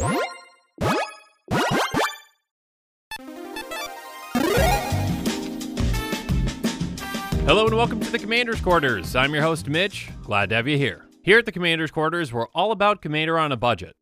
Hello and welcome to the Commander's Quarters. I'm your host, Mitch. Glad to have you here. Here at the Commander's Quarters, we're all about Commander on a budget.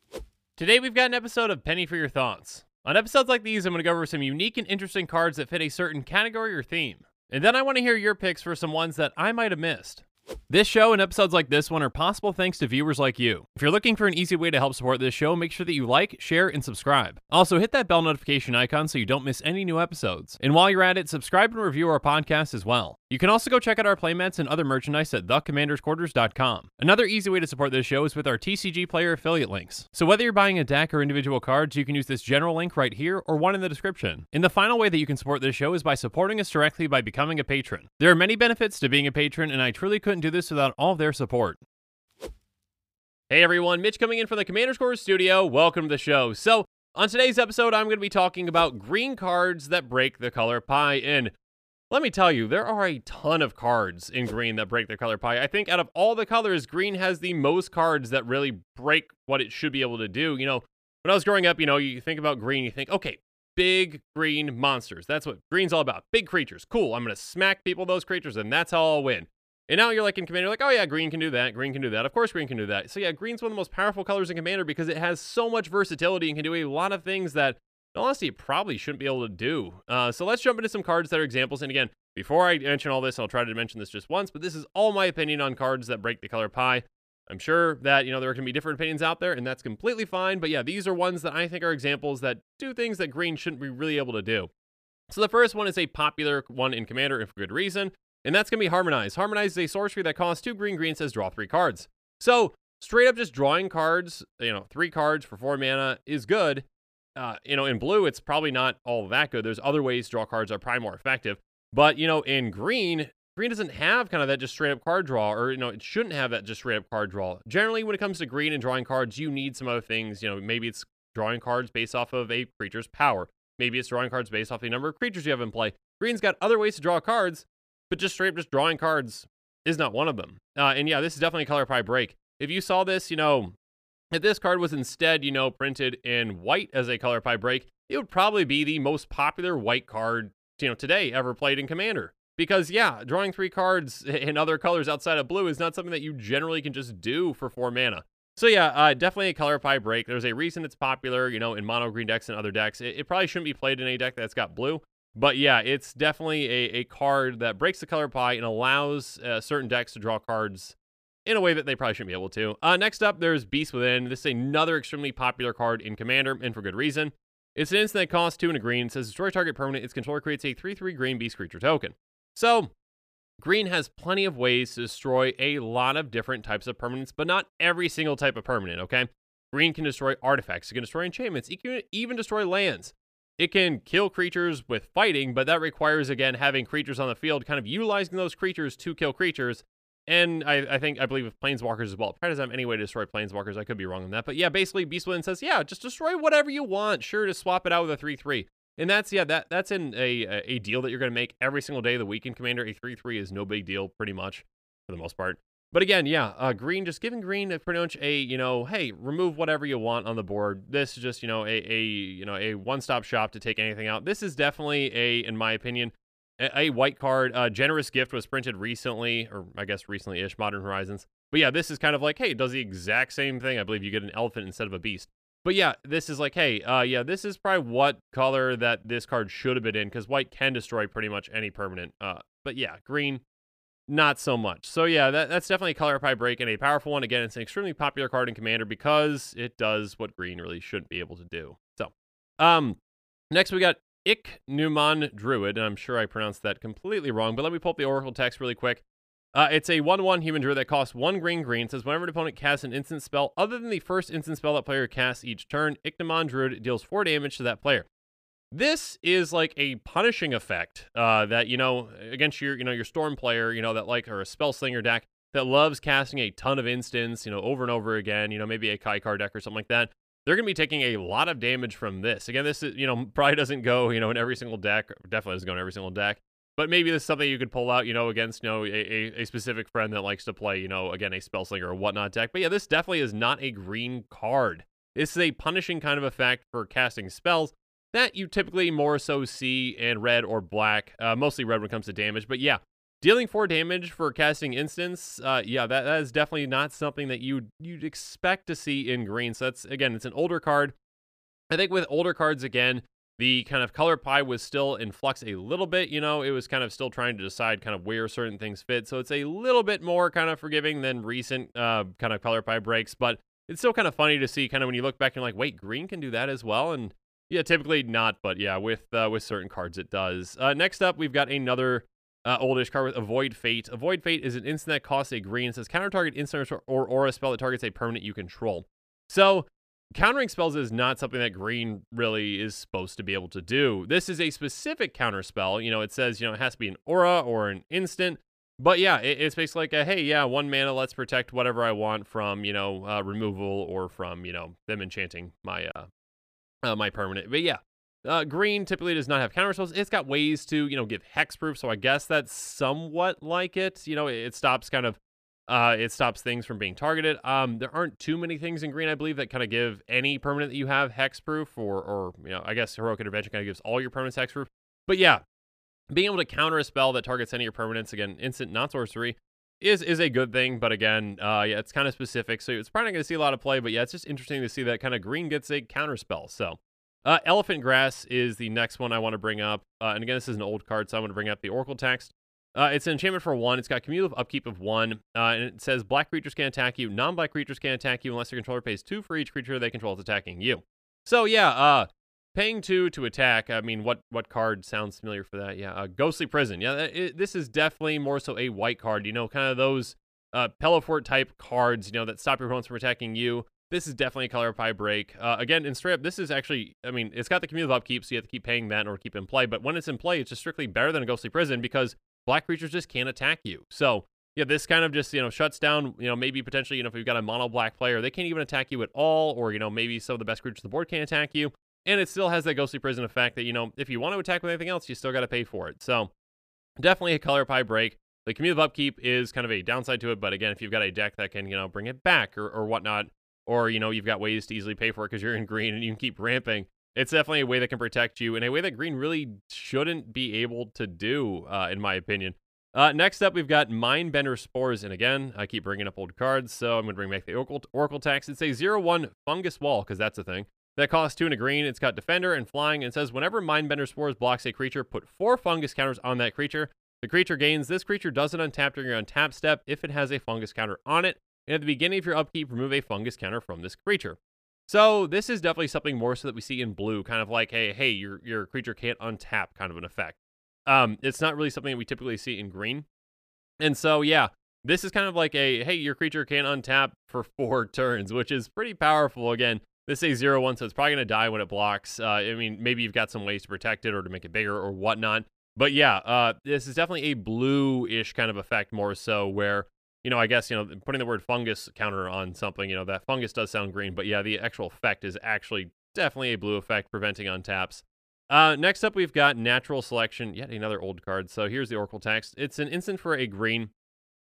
Today, we've got an episode of Penny for Your Thoughts. On episodes like these, I'm going to go over some unique and interesting cards that fit a certain category or theme. And then I want to hear your picks for some ones that I might have missed. This show and episodes like this one are possible thanks to viewers like you. If you're looking for an easy way to help support this show, make sure that you like, share, and subscribe. Also, hit that bell notification icon so you don't miss any new episodes. And while you're at it, subscribe and review our podcast as well. You can also go check out our playmats and other merchandise at thecommandersquarters.com. Another easy way to support this show is with our TCGplayer affiliate links. So whether you're buying a deck or individual cards, you can use this general link right here or one in the description. And the final way that you can support this show is by supporting us directly by becoming a patron. There are many benefits to being a patron, and I truly couldn't do this without all their support. Hey everyone, Mitch coming in from the Commander's Quarters studio. Welcome to the show. So, on today's episode, I'm going to be talking about green cards that break the color pie. And let me tell you, there are a ton of cards in green that break the color pie. I think out of all the colors, green has the most cards that really break what it should be able to do. You know, when I was growing up, you know, you think about green, you think, okay, big green monsters. That's what green's all about. Big creatures. Cool. I'm going to smack people, those creatures, and that's how I'll win. And now you're like in Commander, like, oh yeah, green can do that, green can do that. Of course, green can do that. So yeah, green's one of the most powerful colors in Commander because it has so much versatility and can do a lot of things that, in honesty, it probably shouldn't be able to do. Uh, so let's jump into some cards that are examples. And again, before I mention all this, I'll try to mention this just once, but this is all my opinion on cards that break the color pie. I'm sure that, you know, there can be different opinions out there, and that's completely fine. But yeah, these are ones that I think are examples that do things that green shouldn't be really able to do. So the first one is a popular one in Commander, and for good reason and that's going to be Harmonize. Harmonize is a sorcery that costs two green green, says draw three cards. So straight up just drawing cards, you know, three cards for four mana is good. Uh, you know, in blue, it's probably not all that good. There's other ways to draw cards that are probably more effective. But, you know, in green, green doesn't have kind of that just straight up card draw, or, you know, it shouldn't have that just straight up card draw. Generally, when it comes to green and drawing cards, you need some other things. You know, maybe it's drawing cards based off of a creature's power. Maybe it's drawing cards based off the number of creatures you have in play. Green's got other ways to draw cards but just straight up just drawing cards is not one of them. Uh, and yeah, this is definitely a color pie break. If you saw this, you know, if this card was instead, you know, printed in white as a color pie break, it would probably be the most popular white card, you know, today ever played in Commander. Because yeah, drawing three cards in other colors outside of blue is not something that you generally can just do for four mana. So yeah, uh, definitely a color pie break. There's a reason it's popular, you know, in mono green decks and other decks. It, it probably shouldn't be played in a deck that's got blue, but yeah, it's definitely a, a card that breaks the color pie and allows uh, certain decks to draw cards in a way that they probably shouldn't be able to. Uh, next up, there's Beast Within. This is another extremely popular card in Commander, and for good reason. It's an instant that costs two and a green. It says destroy target permanent. Its controller creates a 3 3 green beast creature token. So, green has plenty of ways to destroy a lot of different types of permanents, but not every single type of permanent, okay? Green can destroy artifacts, it can destroy enchantments, it can even destroy lands. It can kill creatures with fighting, but that requires, again, having creatures on the field, kind of utilizing those creatures to kill creatures. And I, I think, I believe with Planeswalkers as well. Probably doesn't have any way to destroy Planeswalkers. I could be wrong on that. But yeah, basically, Beast Within says, yeah, just destroy whatever you want. Sure, to swap it out with a 3 3. And that's, yeah, that that's in a, a deal that you're going to make every single day of the week in Commander. A 3 3 is no big deal, pretty much, for the most part. But again, yeah, uh, green, just giving green pretty much a, you know, hey, remove whatever you want on the board. This is just, you know, a, a you know, a one-stop shop to take anything out. This is definitely a, in my opinion, a, a white card. Uh, Generous Gift was printed recently, or I guess recently-ish, Modern Horizons. But yeah, this is kind of like, hey, it does the exact same thing. I believe you get an elephant instead of a beast. But yeah, this is like, hey, uh, yeah, this is probably what color that this card should have been in, because white can destroy pretty much any permanent. Uh, but yeah, green, not so much. So yeah, that, that's definitely a color pie break and a powerful one. Again, it's an extremely popular card in Commander because it does what green really shouldn't be able to do. So, um, next we got Ichneumon Druid, and I'm sure I pronounced that completely wrong, but let me pull up the Oracle text really quick. Uh, it's a 1-1 human druid that costs 1 green green. It says whenever an opponent casts an instant spell other than the first instant spell that player casts each turn, Ichneumon Druid deals 4 damage to that player. This is like a punishing effect uh, that you know against your you know your storm player, you know that like or a spell slinger deck that loves casting a ton of instants, you know over and over again. You know maybe a Kykar deck or something like that. They're going to be taking a lot of damage from this. Again, this is you know probably doesn't go you know in every single deck. Definitely doesn't go in every single deck. But maybe this is something you could pull out, you know, against, you know, a, a specific friend that likes to play, you know, again, a spell slinger or whatnot deck. But yeah, this definitely is not a green card. This is a punishing kind of effect for casting spells that you typically more so see in red or black, uh, mostly red when it comes to damage. But yeah, dealing four damage for casting instants, uh, yeah, that, that is definitely not something that you you'd expect to see in green. So that's again, it's an older card. I think with older cards again, the kind of color pie was still in flux a little bit. You know, it was kind of still trying to decide kind of where certain things fit. So it's a little bit more kind of forgiving than recent uh, kind of color pie breaks, but it's still kind of funny to see kind of when you look back and like, wait, green can do that as well. And yeah, typically not, but yeah, with uh, with certain cards it does. Uh, next up, we've got another uh, oldish card with Avoid Fate. Avoid Fate is an instant that costs a green. It says counter target instant or aura spell that targets a permanent you control. So countering spells is not something that green really is supposed to be able to do. This is a specific counter spell. You know, it says you know it has to be an aura or an instant. But yeah, it, it's basically like a hey, yeah, one mana, let's protect whatever I want from you know uh, removal or from you know them enchanting my uh, uh, my permanent. But yeah, uh, green typically does not have counter spells. It's got ways to, you know, give hexproof. So I guess that's somewhat like it. You know, it, it stops kind of, uh, it stops things from being targeted. Um, there aren't too many things in green, I believe, that kind of give any permanent that you have hexproof, or, or you know, I guess heroic intervention kind of gives all your permanents hexproof. But yeah, being able to counter a spell that targets any of your permanents, again, instant, not sorcery, is is a good thing. But again, uh, yeah, it's kind of specific, so it's probably not going to see a lot of play. But yeah, it's just interesting to see that kind of green gets a counter spell. So, uh, Elephant Grass is the next one I want to bring up. Uh, and again, this is an old card, so I'm going to bring up the Oracle text. Uh, it's an enchantment for one. It's got cumulative upkeep of one, uh, and it says black creatures can attack you. Non-black creatures can attack you unless your controller pays two for each creature they control is attacking you. So yeah, uh, paying two to attack. I mean, what what card sounds familiar for that? Yeah, uh, Ghostly Prison. Yeah, it, this is definitely more so a white card. You know, kind of those uh, Pillowfort type cards. You know, that stop your opponents from attacking you. This is definitely a color pie break. Uh, again, in straight up, this is actually, I mean, it's got the cumulative upkeep, so you have to keep paying that to keep in play. But when it's in play, it's just strictly better than a Ghostly Prison because black creatures just can't attack you. So, yeah, this kind of just, you know, shuts down, you know, maybe potentially, you know, if you've got a mono black player, they can't even attack you at all, or, you know, maybe some of the best creatures on the board can't attack you. And it still has that Ghostly Prison effect that, you know, if you want to attack with anything else, you still got to pay for it. So, definitely a color pie break. The cumulative upkeep is kind of a downside to it, but again, if you've got a deck that can, you know, bring it back or, or whatnot, or you know you've got ways to easily pay for it because you're in green and you can keep ramping it's definitely a way that can protect you in a way that green really shouldn't be able to do uh, in my opinion uh, next up we've got mindbender spores and again i keep bringing up old cards so i'm going to bring back the oracle, oracle text it's a 0-1 fungus wall because that's a thing that costs two and a green it's got defender and flying and says whenever mindbender spores blocks a creature put four fungus counters on that creature the creature gains this creature doesn't untap during your untap step if it has a fungus counter on it and at the beginning of your upkeep, remove a fungus counter from this creature. So this is definitely something more so that we see in blue, kind of like, hey, hey, your your creature can't untap kind of an effect. Um, it's not really something that we typically see in green. And so yeah, this is kind of like a hey, your creature can't untap for four turns, which is pretty powerful. Again, this is a zero one, so it's probably gonna die when it blocks. Uh, I mean, maybe you've got some ways to protect it or to make it bigger or whatnot. But yeah, uh, this is definitely a blue-ish kind of effect more so where you know, I guess, you know, putting the word fungus counter on something, you know, that fungus does sound green, but yeah, the actual effect is actually definitely a blue effect, preventing untaps. Uh, next up, we've got Natural Selection, yet another old card. So here's the Oracle text. It's an instant for a green.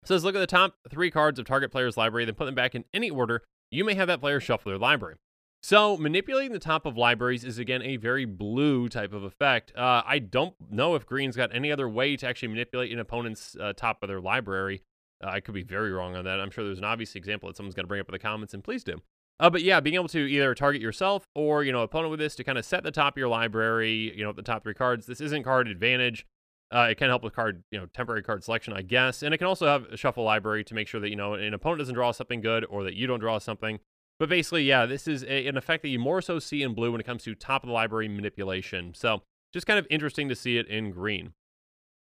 It says, look at the top three cards of target player's library, then put them back in any order. You may have that player shuffle their library. So manipulating the top of libraries is again a very blue type of effect. Uh, I don't know if green's got any other way to actually manipulate an opponent's uh, top of their library. Uh, I could be very wrong on that. I'm sure there's an obvious example that someone's going to bring up in the comments, and please do. Uh, but yeah, being able to either target yourself or you know opponent with this to kind of set the top of your library, you know, the top three cards. This isn't card advantage. Uh, it can help with card, you know, temporary card selection, I guess, and it can also have a shuffle library to make sure that you know an opponent doesn't draw something good or that you don't draw something. But basically, yeah, this is a, an effect that you more so see in blue when it comes to top of the library manipulation. So just kind of interesting to see it in green.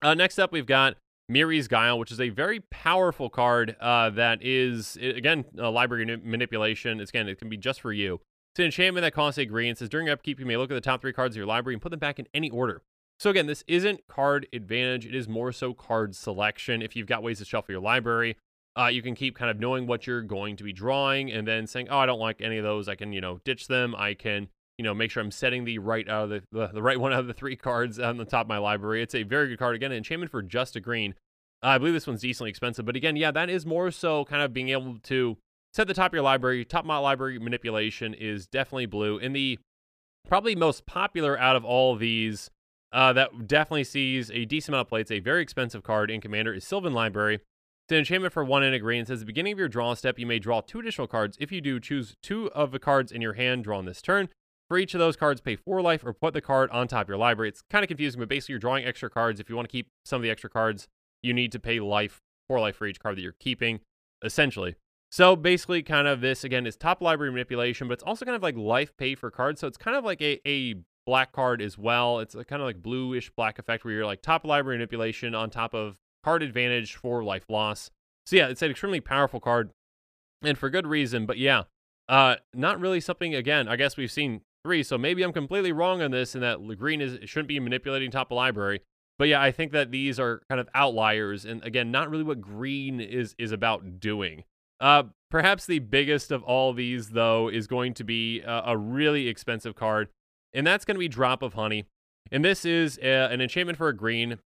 Uh, next up, we've got Mirri's Guile, which is a very powerful card uh, that is, again, a library manipulation. It's, again, it can be just for you. It's an enchantment that costs a green. It says during upkeep, you may look at the top three cards of your library and put them back in any order. So again, this isn't card advantage. It is more so card selection. If you've got ways to shuffle your library, uh, you can keep kind of knowing what you're going to be drawing and then saying, oh, I don't like any of those. I can, you know, ditch them. I can you know, make sure I'm setting the right out of the, the, the, right one out of the three cards on the top of my library. It's a very good card. Again, enchantment for just a green. Uh, I believe this one's decently expensive, but again, yeah, that is more so kind of being able to set the top of your library. Top mod library manipulation is definitely blue. In the probably most popular out of all of these, uh, that definitely sees a decent amount of play. It's a very expensive card in Commander is Sylvan Library. It's an enchantment for one and a green. It says at the beginning of your draw step, you may draw two additional cards. If you do, choose two of the cards in your hand drawn this turn. For each of those cards, pay four life or put the card on top of your library. It's kind of confusing, but basically you're drawing extra cards. If you want to keep some of the extra cards, you need to pay life, four life for each card that you're keeping, essentially. So basically, kind of this again is top library manipulation, but it's also kind of like life pay for cards. So it's kind of like a, a black card as well. It's a kind of like bluish black effect where you're like top library manipulation on top of card advantage for life loss. So yeah, it's an extremely powerful card, and for good reason. But yeah, uh, not really something. Again, I guess we've seen three, so maybe I'm completely wrong on this, and that green is shouldn't be manipulating top of library. But yeah, I think that these are kind of outliers, and again, not really what green is is about doing. Uh, perhaps the biggest of all these, though, is going to be a, a really expensive card, and that's going to be Drop of Honey. And this is a, an enchantment for a green.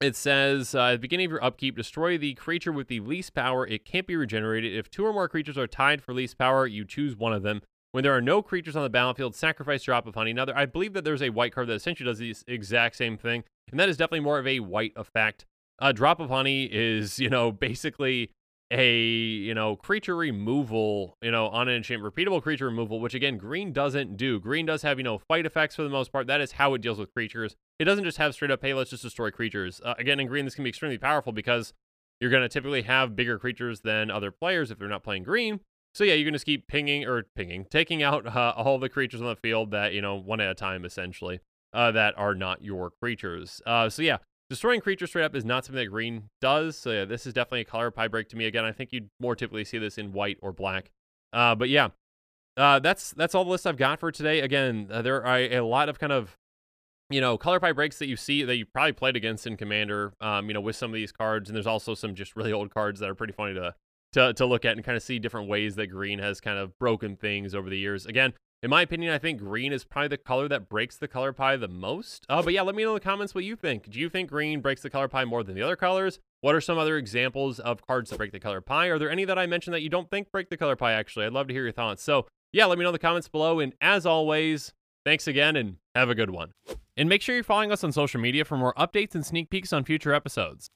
It says uh, at the beginning of your upkeep, destroy the creature with the least power. It can't be regenerated. If two or more creatures are tied for least power, you choose one of them. When there are no creatures on the battlefield, sacrifice drop of honey. Now, I believe that there's a white card that essentially does the exact same thing, and that is definitely more of a white effect. Uh, drop of honey is, you know, basically a you know creature removal you know on an enchantment repeatable creature removal which again green doesn't do. Green does have you know fight effects for the most part. That is how it deals with creatures. It doesn't just have straight up hey let's just destroy creatures. Uh, again in green this can be extremely powerful because you're going to typically have bigger creatures than other players if they're not playing green. So yeah you're can just keep pinging or pinging taking out uh, all the creatures on the field that you know one at a time essentially uh, that are not your creatures. Uh, so yeah Destroying creatures straight up is not something that green does. So yeah, this is definitely a color pie break to me. Again, I think you'd more typically see this in white or black. Uh, but yeah, uh, that's that's all the list I've got for today. Again, uh, there are a, lot of kind of you know color pie breaks that you see that you probably played against in Commander. Um, you know, with some of these cards, and there's also some just really old cards that are pretty funny to to to look at and kind of see different ways that green has kind of broken things over the years. Again, in my opinion, I think green is probably the color that breaks the color pie the most. Uh, but yeah, let me know in the comments what you think. Do you think green breaks the color pie more than the other colors? What are some other examples of cards that break the color pie? Are there any that I mentioned that you don't think break the color pie, actually? I'd love to hear your thoughts. So yeah, let me know in the comments below. And as always, thanks again and have a good one. And make sure you're following us on social media for more updates and sneak peeks on future episodes.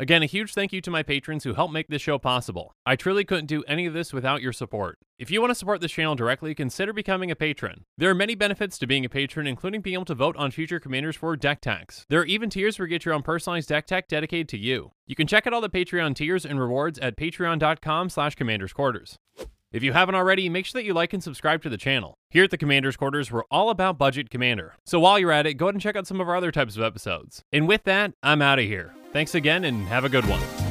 Again, a huge thank you to my patrons who help make this show possible. I truly couldn't do any of this without your support. If you want to support this channel directly, consider becoming a patron. There are many benefits to being a patron, including being able to vote on future commanders for deck techs. There are even tiers where you get your own personalized deck tech dedicated to you. You can check out all the Patreon tiers and rewards at patreon.com slash commandersquarters. If you haven't already, make sure that you like and subscribe to the channel. Here at the Commander's Quarters, we're all about budget commander. So while you're at it, go ahead and check out some of our other types of episodes. And with that, I'm out of here. Thanks again and have a good one.